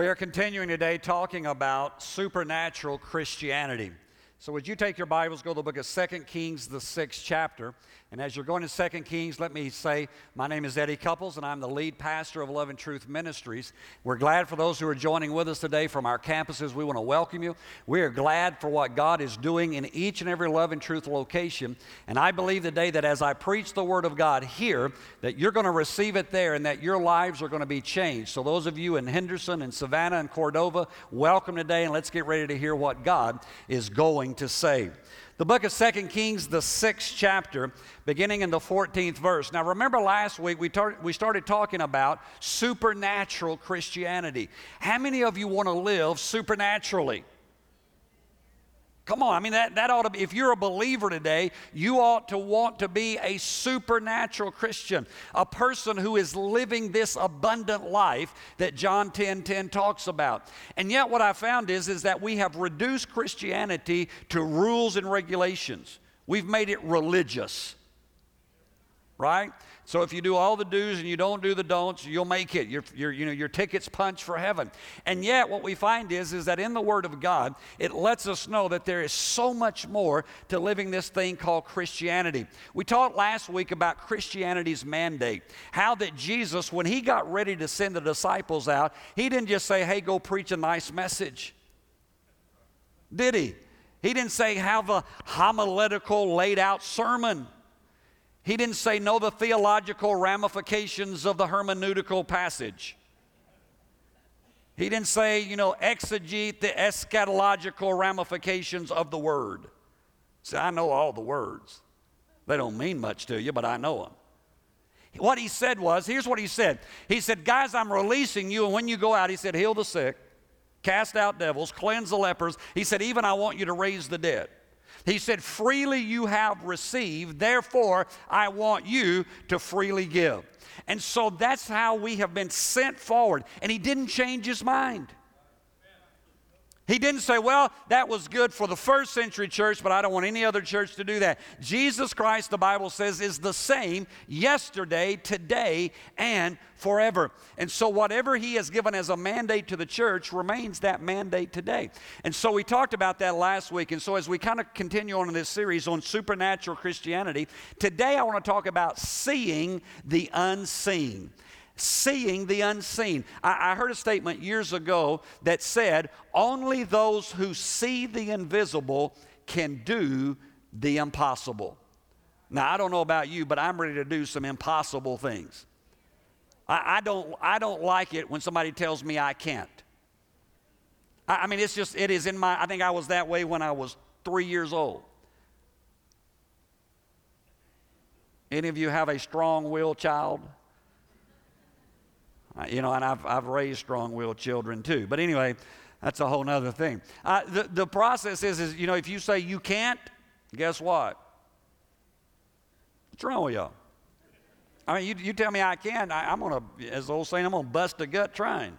We are continuing today talking about supernatural Christianity. So, would you take your Bibles, go to the book of 2 Kings, the sixth chapter. And as you're going to 2 Kings, let me say, my name is Eddie Couples, and I'm the lead pastor of Love and Truth Ministries. We're glad for those who are joining with us today from our campuses. We want to welcome you. We are glad for what God is doing in each and every Love and Truth location. And I believe today that as I preach the Word of God here, that you're going to receive it there and that your lives are going to be changed. So, those of you in Henderson and Savannah and Cordova, welcome today, and let's get ready to hear what God is going to say. The book of Second Kings, the sixth chapter, beginning in the 14th verse. Now, remember last week we, tar- we started talking about supernatural Christianity. How many of you want to live supernaturally? Come on, I mean, that, that ought to be, if you're a believer today, you ought to want to be a supernatural Christian, a person who is living this abundant life that John 10 10 talks about. And yet, what I found is, is that we have reduced Christianity to rules and regulations, we've made it religious, right? So if you do all the do's and you don't do the don'ts, you'll make it. Your, your, you know, your ticket's punched for heaven. And yet what we find is, is that in the Word of God, it lets us know that there is so much more to living this thing called Christianity. We talked last week about Christianity's mandate. How that Jesus, when he got ready to send the disciples out, he didn't just say, hey, go preach a nice message. Did he? He didn't say, have a homiletical laid out sermon. He didn't say, know the theological ramifications of the hermeneutical passage. He didn't say, you know, exegete the eschatological ramifications of the word. See, I know all the words. They don't mean much to you, but I know them. What he said was, here's what he said. He said, Guys, I'm releasing you, and when you go out, he said, heal the sick, cast out devils, cleanse the lepers. He said, Even I want you to raise the dead. He said, Freely you have received, therefore I want you to freely give. And so that's how we have been sent forward. And he didn't change his mind. He didn't say, well, that was good for the first century church, but I don't want any other church to do that. Jesus Christ, the Bible says, is the same yesterday, today, and forever. And so, whatever He has given as a mandate to the church remains that mandate today. And so, we talked about that last week. And so, as we kind of continue on in this series on supernatural Christianity, today I want to talk about seeing the unseen seeing the unseen. I, I, heard a statement years ago that said, only those who see the invisible can do the impossible. Now, I don't know about you, but I'm ready to do some impossible things. I, I don't, I don't like it when somebody tells me I can't. I, I mean, it's just, it is in my, I think I was that way when I was three years old. Any of you have a strong willed child? Uh, you know, and I've, I've raised strong willed children too. But anyway, that's a whole other thing. Uh, the, the process is, is, you know, if you say you can't, guess what? What's wrong with y'all? I mean, you, you tell me I can, I, am going to, as the old saying, I'm going to bust a gut trying.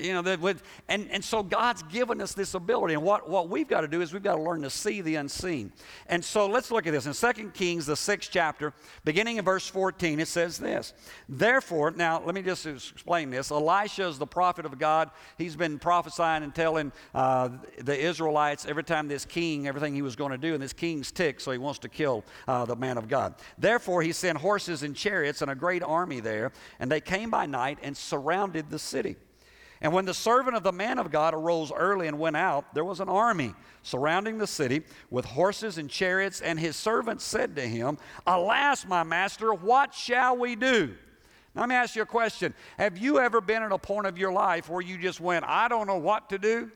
You know, that with, and, and so God's given us this ability. And what, what we've got to do is we've got to learn to see the unseen. And so let's look at this. In 2 Kings, the sixth chapter, beginning in verse 14, it says this. Therefore, now let me just explain this. Elisha is the prophet of God. He's been prophesying and telling uh, the Israelites every time this king, everything he was going to do. And this king's tick, so he wants to kill uh, the man of God. Therefore, he sent horses and chariots and a great army there. And they came by night and surrounded the city. And when the servant of the man of God arose early and went out, there was an army surrounding the city with horses and chariots. And his servant said to him, Alas, my master, what shall we do? Now, let me ask you a question. Have you ever been at a point of your life where you just went, I don't know what to do?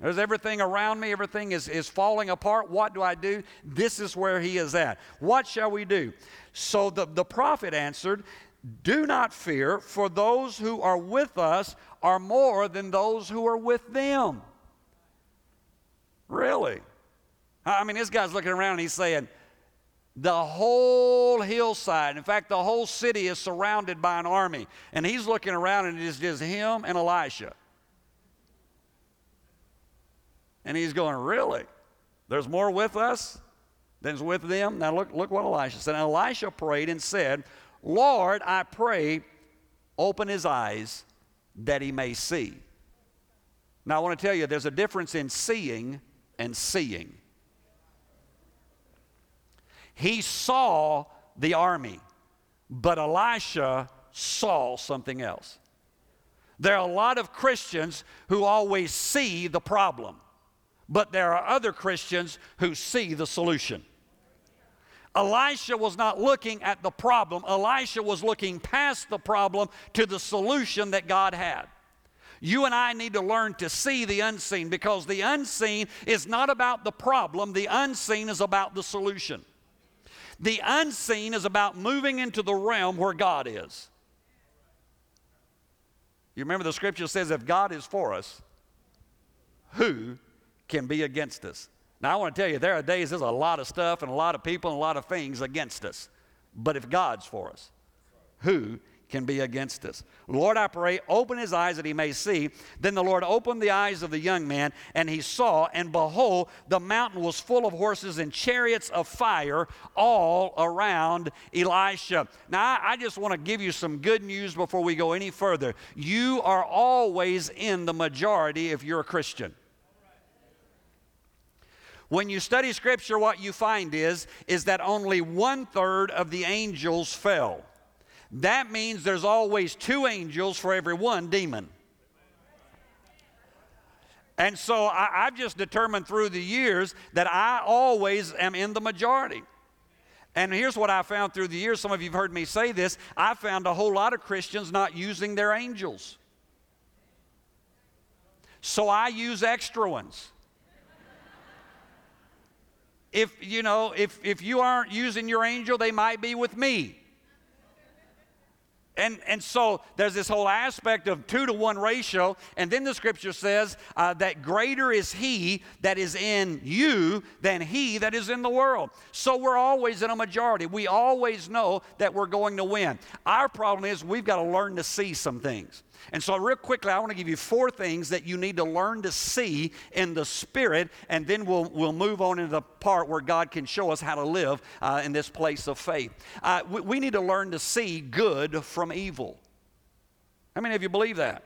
There's everything around me, everything is, is falling apart. What do I do? This is where he is at. What shall we do? So the, the prophet answered, do not fear, for those who are with us are more than those who are with them. Really? I mean, this guy's looking around and he's saying, the whole hillside, in fact, the whole city is surrounded by an army. And he's looking around and it is just him and Elisha. And he's going, Really? There's more with us than's with them? Now look, look what Elisha said. And Elisha prayed and said, Lord, I pray, open his eyes that he may see. Now, I want to tell you there's a difference in seeing and seeing. He saw the army, but Elisha saw something else. There are a lot of Christians who always see the problem, but there are other Christians who see the solution. Elisha was not looking at the problem, Elisha was looking past the problem to the solution that God had. You and I need to learn to see the unseen because the unseen is not about the problem, the unseen is about the solution. The unseen is about moving into the realm where God is. You remember the scripture says, if God is for us, who can be against us? Now, I want to tell you, there are days there's a lot of stuff and a lot of people and a lot of things against us. But if God's for us, who can be against us. Lord, I pray, open his eyes that he may see. Then the Lord opened the eyes of the young man, and he saw, and behold, the mountain was full of horses and chariots of fire all around Elisha. Now, I just want to give you some good news before we go any further. You are always in the majority if you're a Christian. When you study Scripture, what you find is, is that only one third of the angels fell. That means there's always two angels for every one demon. And so I, have just determined through the years that I always am in the majority. And here's what I found through the years. Some of you have heard me say this. I found a whole lot of Christians not using their angels. So I use extra ones. If you know, if if you aren't using your angel, they might be with me. And, and so there's this whole aspect of two to one ratio. And then the scripture says uh, that greater is he that is in you than he that is in the world. So we're always in a majority. We always know that we're going to win. Our problem is we've got to learn to see some things. And so, real quickly, I want to give you four things that you need to learn to see in the Spirit, and then we'll, we'll move on into the part where God can show us how to live uh, in this place of faith. Uh, we, we need to learn to see good from evil. How many of you believe that?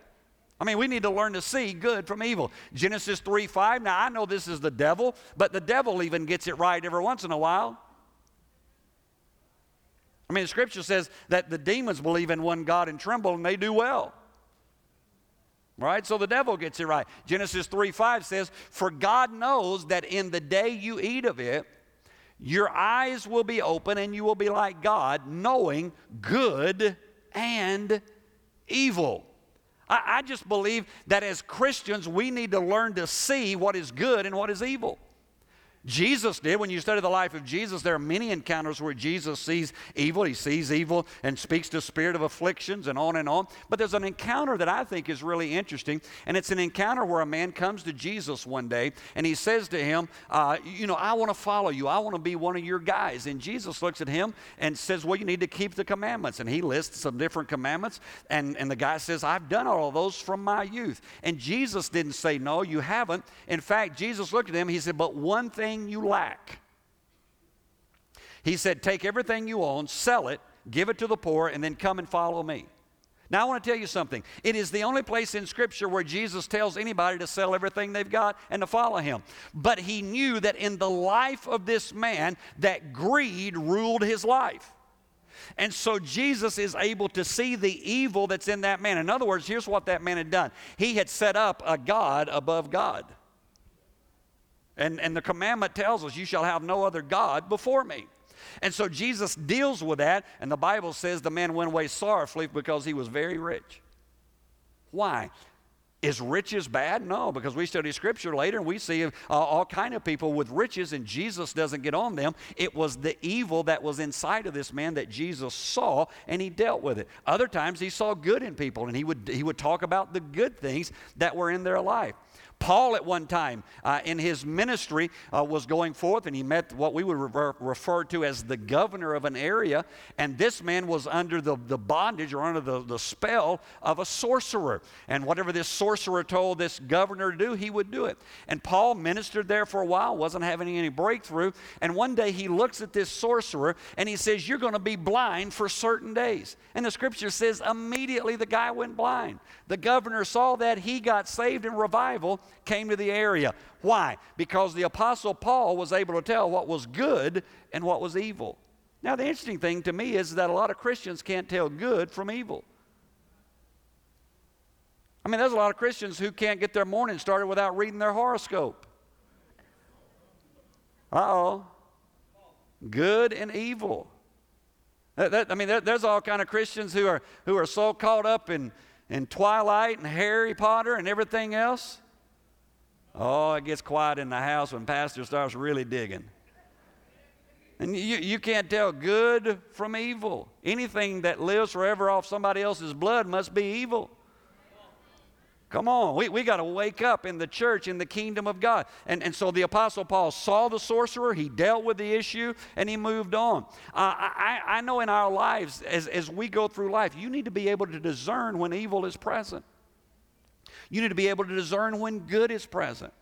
I mean, we need to learn to see good from evil. Genesis 3 5. Now, I know this is the devil, but the devil even gets it right every once in a while. I mean, the scripture says that the demons believe in one God and tremble, and they do well. Right? So the devil gets it right. Genesis 3 5 says, For God knows that in the day you eat of it, your eyes will be open and you will be like God, knowing good and evil. I, I just believe that as Christians, we need to learn to see what is good and what is evil. Jesus did. When you study the life of Jesus, there are many encounters where Jesus sees evil. He sees evil and speaks to spirit of afflictions and on and on. But there's an encounter that I think is really interesting, and it's an encounter where a man comes to Jesus one day and he says to him, uh, You know, I want to follow you. I want to be one of your guys. And Jesus looks at him and says, Well, you need to keep the commandments. And he lists some different commandments. And, and the guy says, I've done all of those from my youth. And Jesus didn't say, No, you haven't. In fact, Jesus looked at him. He said, But one thing everything you lack. He said, Take everything you own, sell it, give it to the poor, and then come and follow me. Now, I want to tell you something. It is the only place in Scripture where Jesus tells anybody to sell everything they've got and to follow him. But he knew that in the life of this man, that greed ruled his life. And so Jesus is able to see the evil that's in that man. In other words, here's what that man had done he had set up a God above God. And, and the commandment tells us, You shall have no other God before me. And so Jesus deals with that, and the Bible says the man went away sorrowfully because he was very rich. Why? Is riches bad? No, because we study scripture later and we see uh, all kind of people with riches and Jesus doesn't get on them. It was the evil that was inside of this man that Jesus saw and he dealt with it. Other times he saw good in people and he would he would talk about the good things that were in their life. Paul, at one time uh, in his ministry, uh, was going forth and he met what we would refer, refer, to as the governor of an area. And this man was under the, the bondage or under the, the spell of a sorcerer. And whatever this sorcerer told this governor to do, he would do it. And Paul ministered there for a while, wasn't having any breakthrough. And one day he looks at this sorcerer and he says, You're going to be blind for certain days. And the scripture says, immediately the guy went blind. The governor saw that, he got saved, in revival came to the area. Why? Because the Apostle Paul was able to tell what was good and what was evil. Now, the interesting thing to me is that a lot of Christians can't tell good from evil. I mean, there's a lot of Christians who can't get their morning started without reading their horoscope. Uh oh. Good and evil. That, that, I mean, there, there's all kind of Christians who are, who are so caught up in, in Twilight and Harry Potter and everything else. Oh, it gets quiet in the house when pastor starts really digging. And you, you can't tell good from evil. Anything that lives forever off somebody else's blood must be evil. Come on, we, we got to wake up in the church, in the kingdom of God. And, and so the Apostle Paul saw the sorcerer, he dealt with the issue, and he moved on. Uh, I, I know in our lives, as, as we go through life, you need to be able to discern when evil is present. You need to be able to discern when good is present.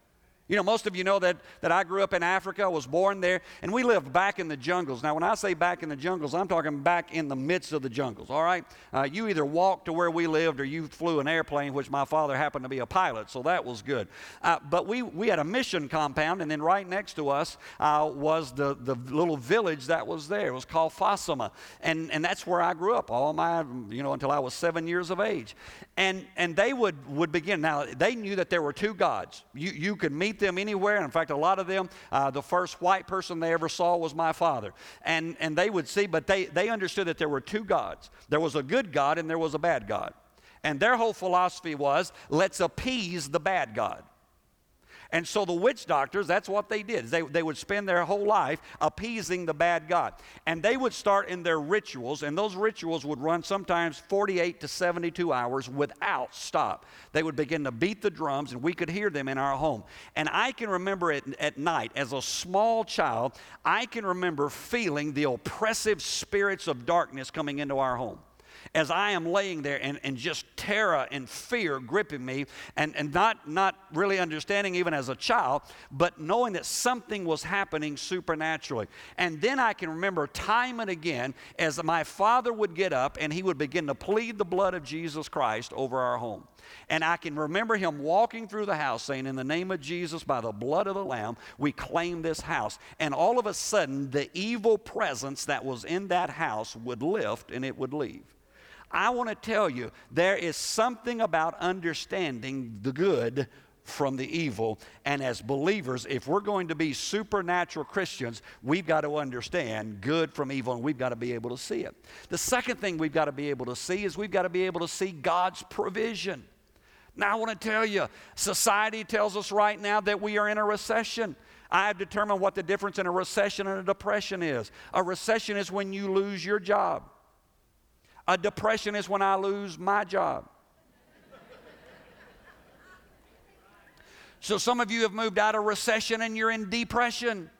You know, most of you know that, that I grew up in Africa, was born there, and we lived back in the jungles. Now, when I say back in the jungles, I'm talking back in the midst of the jungles, all right? Uh, you either walked to where we lived or you flew an airplane, which my father happened to be a pilot, so that was good. Uh, but we, we had a mission compound, and then right next to us uh, was the, the little village that was there. It was called Fasama, and, and that's where I grew up all my, you know, until I was seven years of age. And, and they would, would begin. Now, they knew that there were two gods. You, you could meet them anywhere. In fact, a lot of them, uh, the first white person they ever saw was my father. And, and they would see, but they, they understood that there were two gods there was a good God and there was a bad God. And their whole philosophy was let's appease the bad God. And so the witch doctors, that's what they did. They, they would spend their whole life appeasing the bad God. And they would start in their rituals, and those rituals would run sometimes 48 to 72 hours without stop. They would begin to beat the drums, and we could hear them in our home. And I can remember it at night, as a small child, I can remember feeling the oppressive spirits of darkness coming into our home as I am laying there and, and just terror and fear gripping me, and, and not, not really understanding even as a child, but knowing that something was happening supernaturally. And then I can remember time and again as my father would get up and he would begin to plead the blood of Jesus Christ over our home. And I can remember him walking through the house saying, In the name of Jesus, by the blood of the Lamb, we claim this house. And all of a sudden, the evil presence that was in that house would lift and it would leave. I want to tell you there is something about understanding the good from the evil. And as believers, if we're going to be supernatural Christians, we've got to understand good from evil and we've got to be able to see it. The second thing we've got to be able to see is we've got to be able to see God's provision. Now, I want to tell you, society tells us right now that we are in a recession. I have determined what the difference in a recession and a depression is. A recession is when you lose your job. A depression is when I lose my job. So some of you have moved out of recession and you're in depression.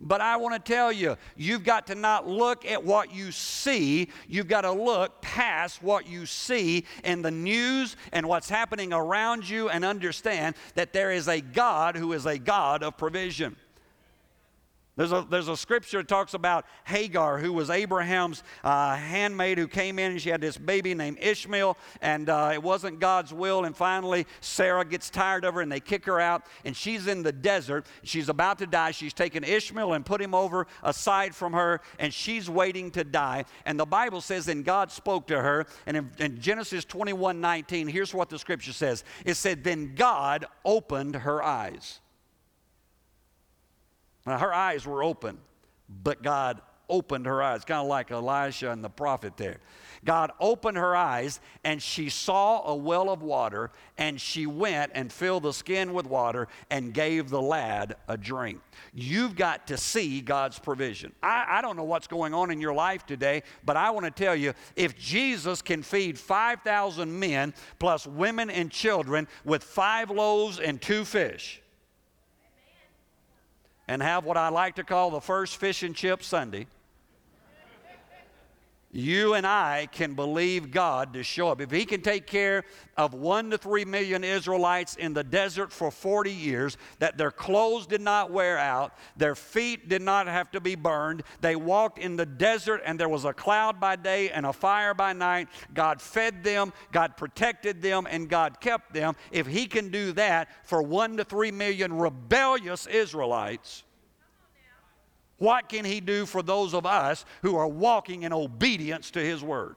But I want to tell you, you've got to not look at what you see. You've got to look past what you see in the news and what's happening around you and understand that there is a God who is a God of provision. There's a, there's a scripture that talks about Hagar, who was Abraham's uh, handmaid who came in and she had this baby named Ishmael, and uh, it wasn't God's will. And finally, Sarah gets tired of her and they kick her out, and she's in the desert. She's about to die. She's taken Ishmael and put him over aside from her, and she's waiting to die. And the Bible says, Then God spoke to her. And in, in Genesis 21 19, here's what the scripture says it said, Then God opened her eyes. Now, her eyes were open, but God opened her eyes, kind of like Elisha and the prophet there. God opened her eyes and she saw a well of water and she went and filled the skin with water and gave the lad a drink. You've got to see God's provision. I, I don't know what's going on in your life today, but I want to tell you if Jesus can feed 5,000 men plus women and children with five loaves and two fish, and have what I like to call the first fish and chip Sunday you and I can believe God to show up. If He can take care of one to three million Israelites in the desert for 40 years, that their clothes did not wear out, their feet did not have to be burned, they walked in the desert and there was a cloud by day and a fire by night. God fed them, God protected them, and God kept them. If He can do that for one to three million rebellious Israelites, what can he do for those of us who are walking in obedience to his word?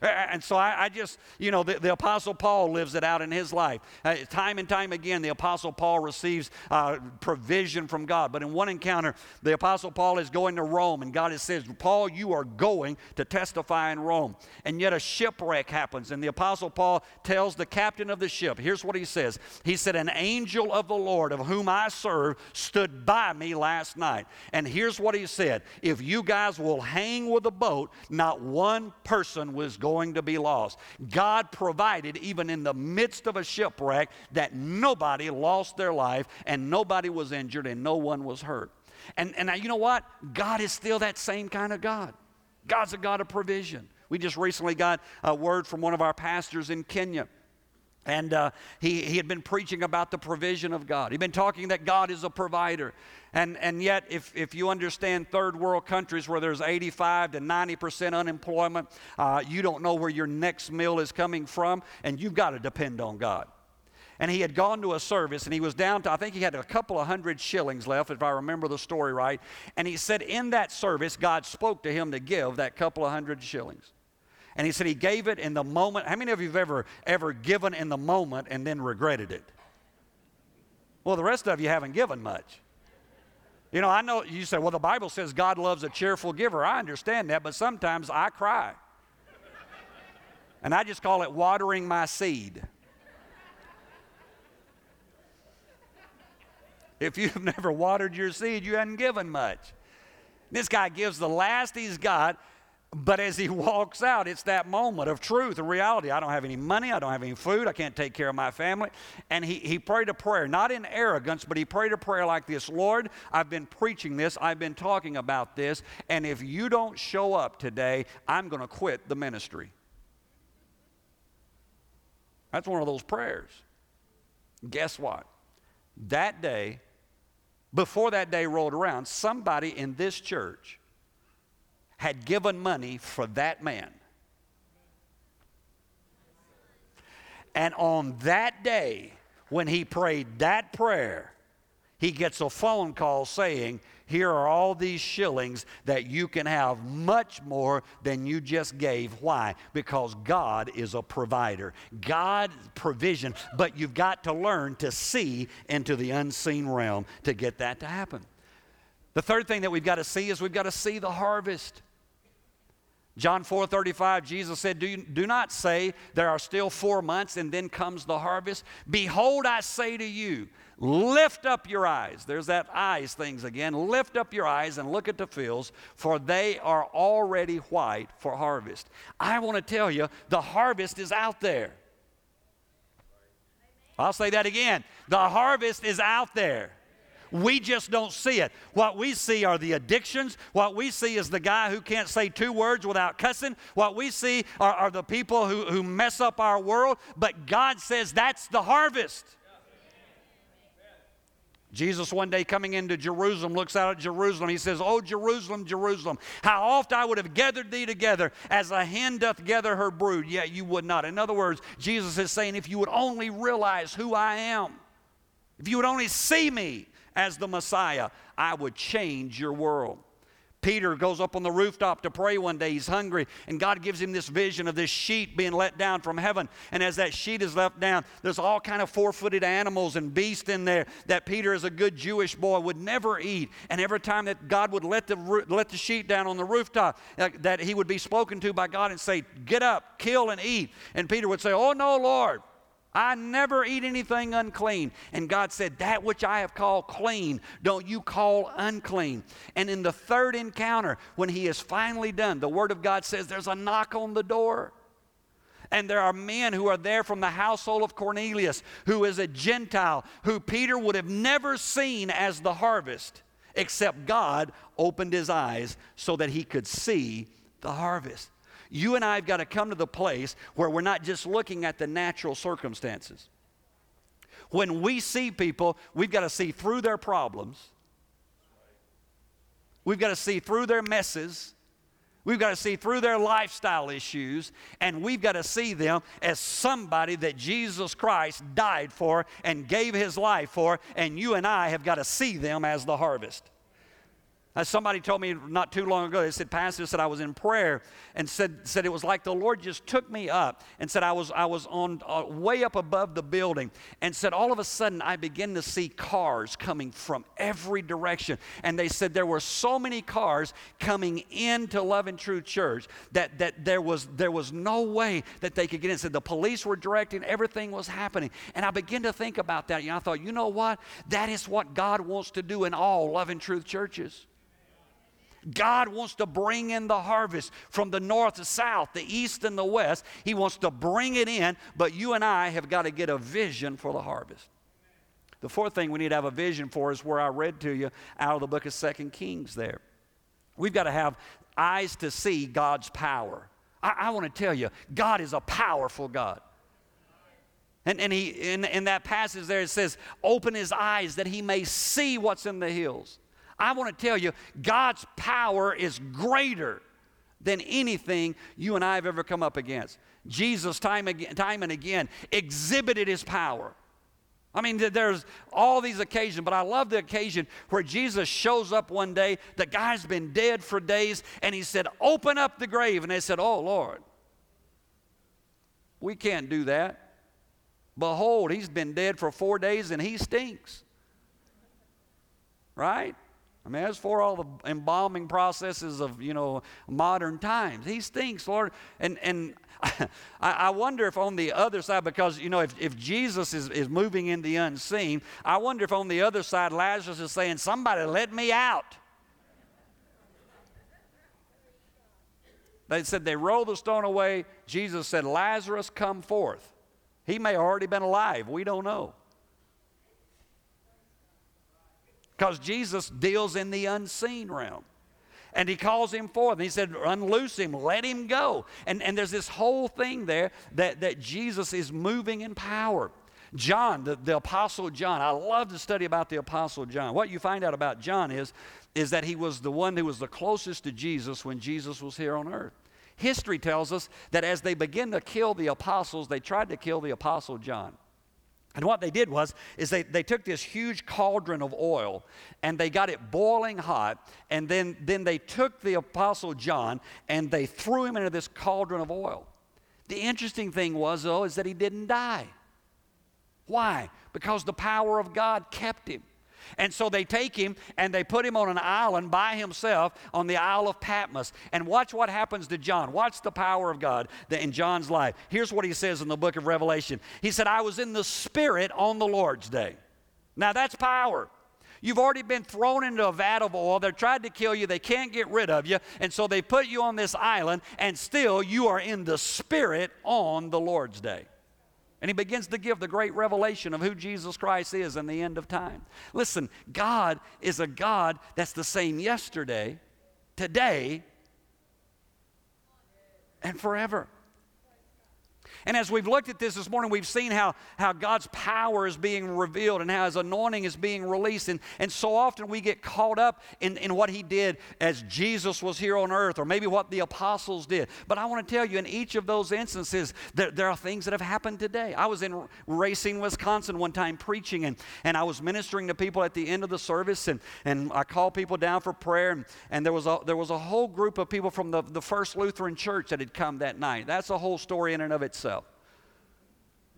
And so I, I, just, you know, the, the, Apostle Paul lives it out in his life. Uh, time and time again, the Apostle Paul receives uh, provision from God. But in one encounter, the Apostle Paul is going to Rome, and God says, Paul, you are going to testify in Rome. And yet a shipwreck happens, and the Apostle Paul tells the captain of the ship, here's what he says He said, An angel of the Lord, of whom I serve, stood by me last night. And here's what he said If you guys will hang with the boat, not one person was going going to be lost. God provided, even in the midst of a shipwreck, that nobody lost their life and nobody was injured and no one was hurt. And, and now, you know what? God is still that same kind of God. God's a God of provision. We just recently got a word from one of our pastors in Kenya. And uh, he, he had been preaching about the provision of God. He'd been talking that God is a provider. And, and yet, if, if you understand third world countries where there's 85 to 90% unemployment, uh, you don't know where your next meal is coming from, and you've got to depend on God. And he had gone to a service and he was down to, I think he had a couple of hundred shillings left, if I remember the story right. And he said, in that service, God spoke to him to give that couple of hundred shillings. And he said he gave it in the moment. How many of you have ever, ever given in the moment and then regretted it? Well, the rest of you haven't given much. You know, I know you say, well, the Bible says God loves a cheerful giver. I understand that, but sometimes I cry. And I just call it watering my seed. If you've never watered your seed, you haven't given much. This guy gives the last he's got but as he walks out, it's that moment of truth and reality. I don't have any money. I don't have any food. I can't take care of my family. And he, he prayed a prayer, not in arrogance, but he prayed a prayer like this Lord, I've been preaching this. I've been talking about this. And if you don't show up today, I'm going to quit the ministry. That's one of those prayers. Guess what? That day, before that day rolled around, somebody in this church had given money for that man. And on that day, when he prayed that prayer, he gets a phone call saying, Here are all these shillings that you can have much more than you just gave. Why? Because God is a provider. God provision, but you've got to learn to see into the unseen realm to get that to happen. The third thing that we've got to see is we've got to see the harvest. John 4 35, Jesus said, do, do not say there are still four months and then comes the harvest. Behold, I say to you, lift up your eyes. There's that eyes things again. Lift up your eyes and look at the fields, for they are already white for harvest. I want to tell you, the harvest is out there. I'll say that again. The harvest is out there. We just don't see it. What we see are the addictions. What we see is the guy who can't say two words without cussing. What we see are, are the people who, who mess up our world. But God says that's the harvest. Jesus, one day coming into Jerusalem, looks out at Jerusalem. He says, Oh, Jerusalem, Jerusalem, how oft I would have gathered thee together as a hen doth gather her brood, yet you would not. In other words, Jesus is saying, If you would only realize who I am, if you would only see me, as the Messiah, I would change your world. Peter goes up on the rooftop to pray one day. He's hungry, and God gives him this vision of this sheet being let down from heaven. And as that sheet is let down, there's all kind of four-footed animals and beasts in there that Peter, as a good Jewish boy, would never eat. And every time that God would let the let the sheet down on the rooftop, uh, that he would be spoken to by God and say, "Get up, kill and eat." And Peter would say, "Oh no, Lord." I never eat anything unclean. And God said, That which I have called clean, don't you call unclean. And in the third encounter, when he is finally done, the Word of God says there's a knock on the door. And there are men who are there from the household of Cornelius, who is a Gentile, who Peter would have never seen as the harvest, except God opened his eyes so that he could see the harvest. You and I have got to come to the place where we're not just looking at the natural circumstances. When we see people, we've got to see through their problems. We've got to see through their messes. We've got to see through their lifestyle issues, and we've got to see them as somebody that Jesus Christ died for and gave his life for, and you and I have got to see them as the harvest. Uh, somebody told me not too long ago, they said, Pastor said I was in prayer and said, said it was like the Lord just took me up and said I was, I was on uh, way up above the building and said all of a sudden I began to see cars coming from every direction. And they said there were so many cars coming into Love and Truth Church that, that there, was, there was no way that they could get in. Said the police were directing, everything was happening. And I began to think about that. And I thought, you know what? That is what God wants to do in all Love and Truth churches. God wants to bring in the harvest from the north to south, the east and the west. He wants to bring it in, but you and I have got to get a vision for the harvest. The fourth thing we need to have a vision for is where I read to you out of the book of Second Kings there. We've got to have eyes to see God's power. I, I want to tell you, God is a powerful God. And, and he, in, in that passage there, it says, Open his eyes that he may see what's in the hills. I want to tell you, God's power is greater than anything you and I have ever come up against. Jesus, time, again, time and again, exhibited his power. I mean, there's all these occasions, but I love the occasion where Jesus shows up one day. The guy's been dead for days, and he said, Open up the grave. And they said, Oh, Lord, we can't do that. Behold, he's been dead for four days and he stinks. Right? I mean, as for all the embalming processes of, you know, modern times, he stinks, Lord. And, and I, I wonder if on the other side, because, you know, if, if Jesus is, is moving in the unseen, I wonder if on the other side Lazarus is saying, somebody let me out. They said they rolled the stone away. Jesus said, Lazarus, come forth. He may have already been alive. We don't know. Because Jesus deals in the unseen realm. And he calls him forth. And he said, Unloose him, let him go. And, and there's this whole thing there that, that Jesus is moving in power. John, the, the Apostle John, I love to study about the Apostle John. What you find out about John is, is that he was the one who was the closest to Jesus when Jesus was here on earth. History tells us that as they began to kill the apostles, they tried to kill the Apostle John. And what they did was, is they, they took this huge cauldron of oil and they got it boiling hot, and then, then they took the Apostle John and they threw him into this cauldron of oil. The interesting thing was, though, is that he didn't die. Why? Because the power of God kept him. And so they take him and they put him on an island by himself on the Isle of Patmos. And watch what happens to John. Watch the power of God in John's life. Here's what he says in the book of Revelation He said, I was in the Spirit on the Lord's day. Now that's power. You've already been thrown into a vat of oil. They're trying to kill you. They can't get rid of you. And so they put you on this island, and still you are in the Spirit on the Lord's day. And he begins to give the great revelation of who Jesus Christ is in the end of time. Listen, God is a God that's the same yesterday, today, and forever. And as we've looked at this this morning, we've seen how, how God's power is being revealed and how His anointing is being released. And, and so often we get caught up in, in what He did as Jesus was here on earth, or maybe what the apostles did. But I want to tell you, in each of those instances, there, there are things that have happened today. I was in Racine, Wisconsin one time preaching, and, and I was ministering to people at the end of the service, and, and I called people down for prayer, and, and there, was a, there was a whole group of people from the, the First Lutheran Church that had come that night. That's a whole story in and of itself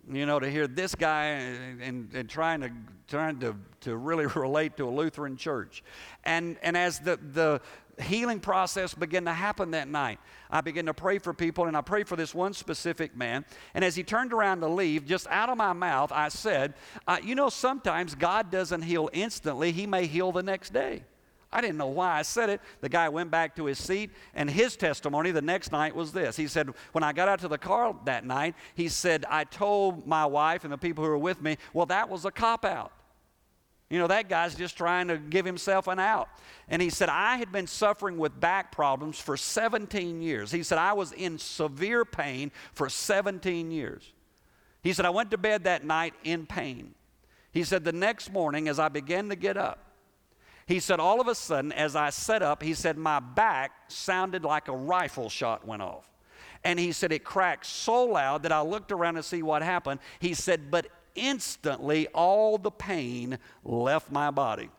you know, to hear this guy and, and, and, trying to trying to, to really relate to a Lutheran church. And and as the the healing process began to happen that night, I began to pray for people, and I prayed for this one specific man. And as he turned around to leave, just out of my mouth, I said, uh, "You know, sometimes God doesn't heal instantly; He may heal the next day." I didn't know why I said it. The guy went back to his seat, and his testimony the next night was this. He said, When I got out to the car that night, he said, I told my wife and the people who were with me, well, that was a cop out. You know, that guy's just trying to give himself an out. And he said, I had been suffering with back problems for 17 years. He said, I was in severe pain for 17 years. He said, I went to bed that night in pain. He said, the next morning, as I began to get up, he said, all of a sudden, as I sat up, he said, my back sounded like a rifle shot went off. And he said, it cracked so loud that I looked around to see what happened. He said, but instantly all the pain left my body.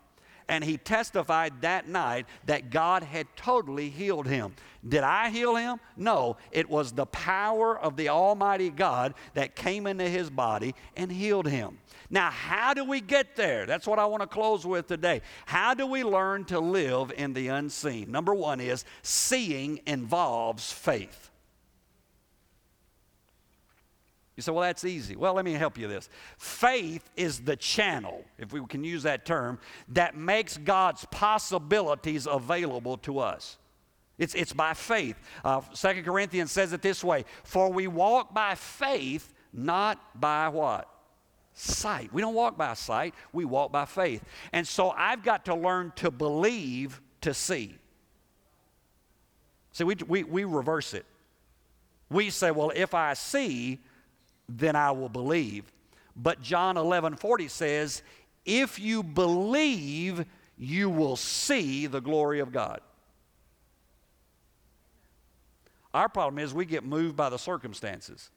And he testified that night that God had totally healed him. Did I heal him? No, it was the power of the Almighty God that came into his body and healed him. Now, how do we get there? That's what I want to close with today. How do we learn to live in the unseen? Number one is seeing involves faith. You say, well, that's easy. Well, let me help you this. Faith is the channel, if we can use that term, that makes God's possibilities available to us. It's, it's by faith. Uh, 2 Corinthians says it this way For we walk by faith, not by what? Sight. We don't walk by sight, we walk by faith. And so I've got to learn to believe to see. See, we, we, we reverse it. We say, well, if I see, then I will believe. But John 11 40 says, if you believe, you will see the glory of God. Our problem is we get moved by the circumstances,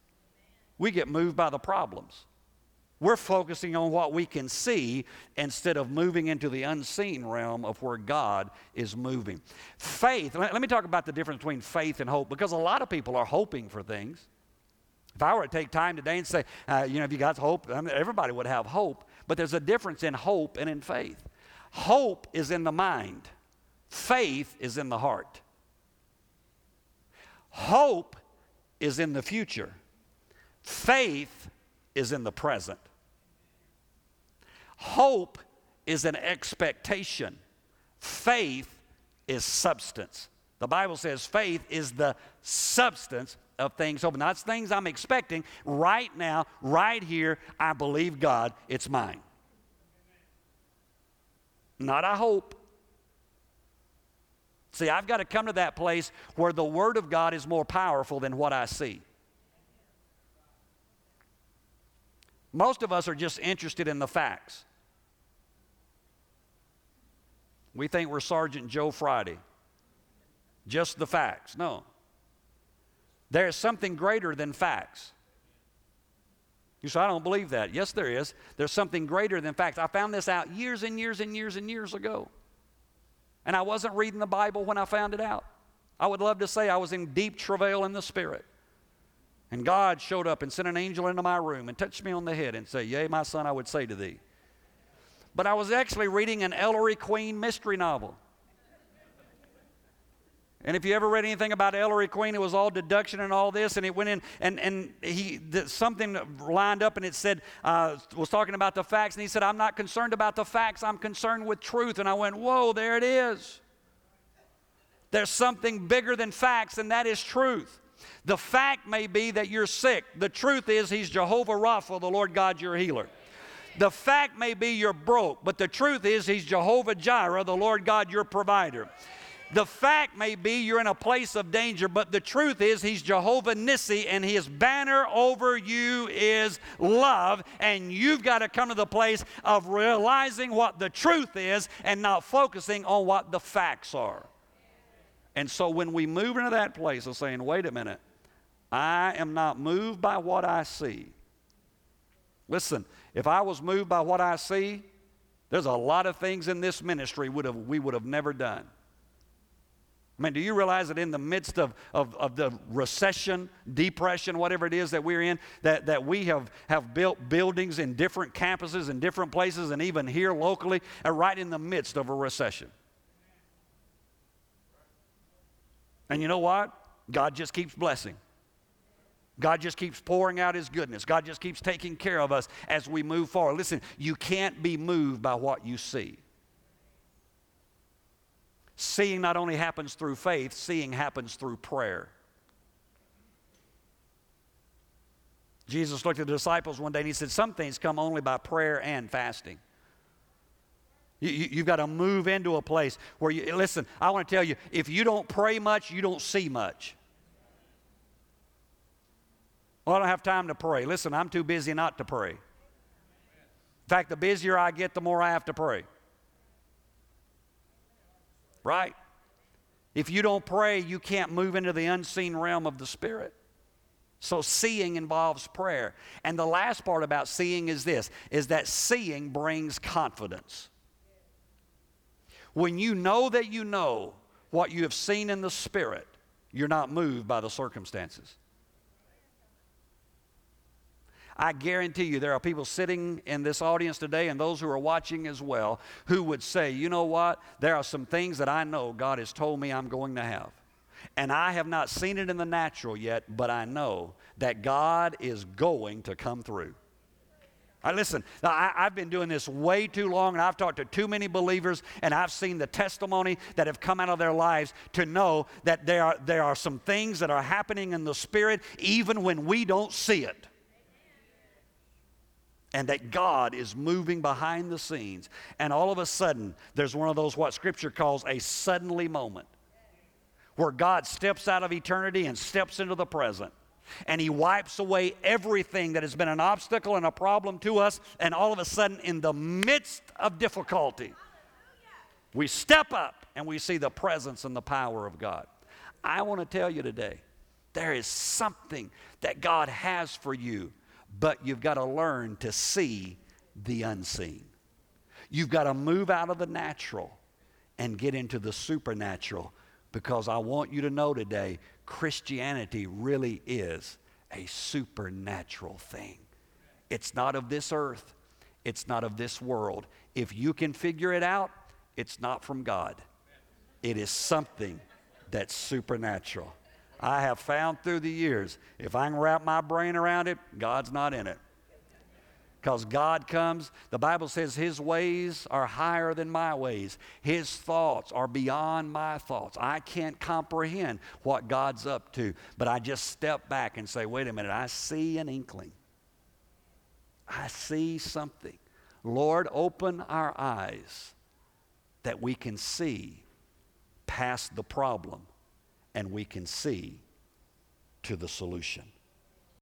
we get moved by the problems. We're focusing on what we can see instead of moving into the unseen realm of where God is moving. Faith, let, me talk about the difference between faith and hope because a lot of people are hoping for things. If I were to take time today and say, uh, you know, if you got hope, I mean, everybody would have hope, but there's a difference in hope and in faith. Hope is in the mind, faith is in the heart. Hope is in the future, faith is in the present. Hope is an expectation, faith is substance. The Bible says faith is the substance of things hoping. That's things I'm expecting right now, right here. I believe God, it's mine. Not I hope. See, I've got to come to that place where the Word of God is more powerful than what I see. Most of us are just interested in the facts. We think we're Sergeant Joe Friday. Just the facts. No. There is something greater than facts. You say, I don't believe that. Yes, there is. There's something greater than facts. I found this out years and years and years and years ago. And I wasn't reading the Bible when I found it out. I would love to say I was in deep travail in the Spirit. And God showed up and sent an angel into my room and touched me on the head and said, Yea, my son, I would say to thee. But I was actually reading an Ellery Queen mystery novel. And if you ever read anything about Ellery Queen, it was all deduction and all this, and it went in, and, and he something lined up, and it said, uh, was talking about the facts, and he said, I'm not concerned about the facts, I'm concerned with truth. And I went, Whoa, there it is. There's something bigger than facts, and that is truth. The fact may be that you're sick. The truth is, He's Jehovah Rapha, the Lord God, your healer. The fact may be you're broke, but the truth is, He's Jehovah Jireh, the Lord God, your provider. The fact may be you're in a place of danger, but the truth is He's Jehovah Nissi, and His banner over you is love. And you've got to come to the place of realizing what the truth is and not focusing on what the facts are. And so when we move into that place of saying, wait a minute, I am not moved by what I see. Listen, if I was moved by what I see, there's a lot of things in this ministry would have, we would have never done. I mean, do you realize that in the midst of, of, of, the recession, depression, whatever it is that we're in, that, that we have, have built buildings in different campuses and different places and even here locally, and right in the midst of a recession? And you know what? God just keeps blessing. God just keeps pouring out His goodness. God just keeps taking care of us as we move forward. Listen, you can't be moved by what you see. Seeing not only happens through faith, seeing happens through prayer. Jesus looked at the disciples one day and he said, Some things come only by prayer and fasting. You, have got to move into a place where you, listen, I want to tell you, if you don't pray much, you don't see much. Well, I don't have time to pray. Listen, I'm too busy not to pray. In fact, the busier I get, the more I have to pray. Right? If you don't pray, you can't move into the unseen realm of the Spirit. So seeing involves prayer. And the last part about seeing is this is that seeing brings confidence. When you know that you know what you have seen in the Spirit, you're not moved by the circumstances. I guarantee you there are people sitting in this audience today and those who are watching as well who would say, you know what? There are some things that I know God has told me I'm going to have. And I have not seen it in the natural yet, but I know that God is going to come through. I listen, I, have been doing this way too long, and I've talked to too many believers, and I've seen the testimony that have come out of their lives to know that there are, there are some things that are happening in the Spirit even when we don't see it and that God is moving behind the scenes. And all of a sudden, there's one of those what Scripture calls a suddenly moment where God steps out of eternity and steps into the present. And he wipes away everything that has been an obstacle and a problem to us. And all of a sudden, in the midst of difficulty, we step up and we see the presence and the power of God. I want to tell you today there is something that God has for you but you've got to learn to see the unseen. You've got to move out of the natural and get into the supernatural because I want you to know today Christianity really is a supernatural thing. It's not of this earth, it's not of this world. If you can figure it out, it's not from God, it is something that's supernatural. I have found through the years, if I can wrap my brain around it, God's not in it. Because God comes, the Bible says His ways are higher than my ways. His thoughts are beyond my thoughts. I can't comprehend what God's up to, but I just step back and say, wait a minute, I see an inkling. I see something. Lord, open our eyes that we can see past the problem and we can see to the solution.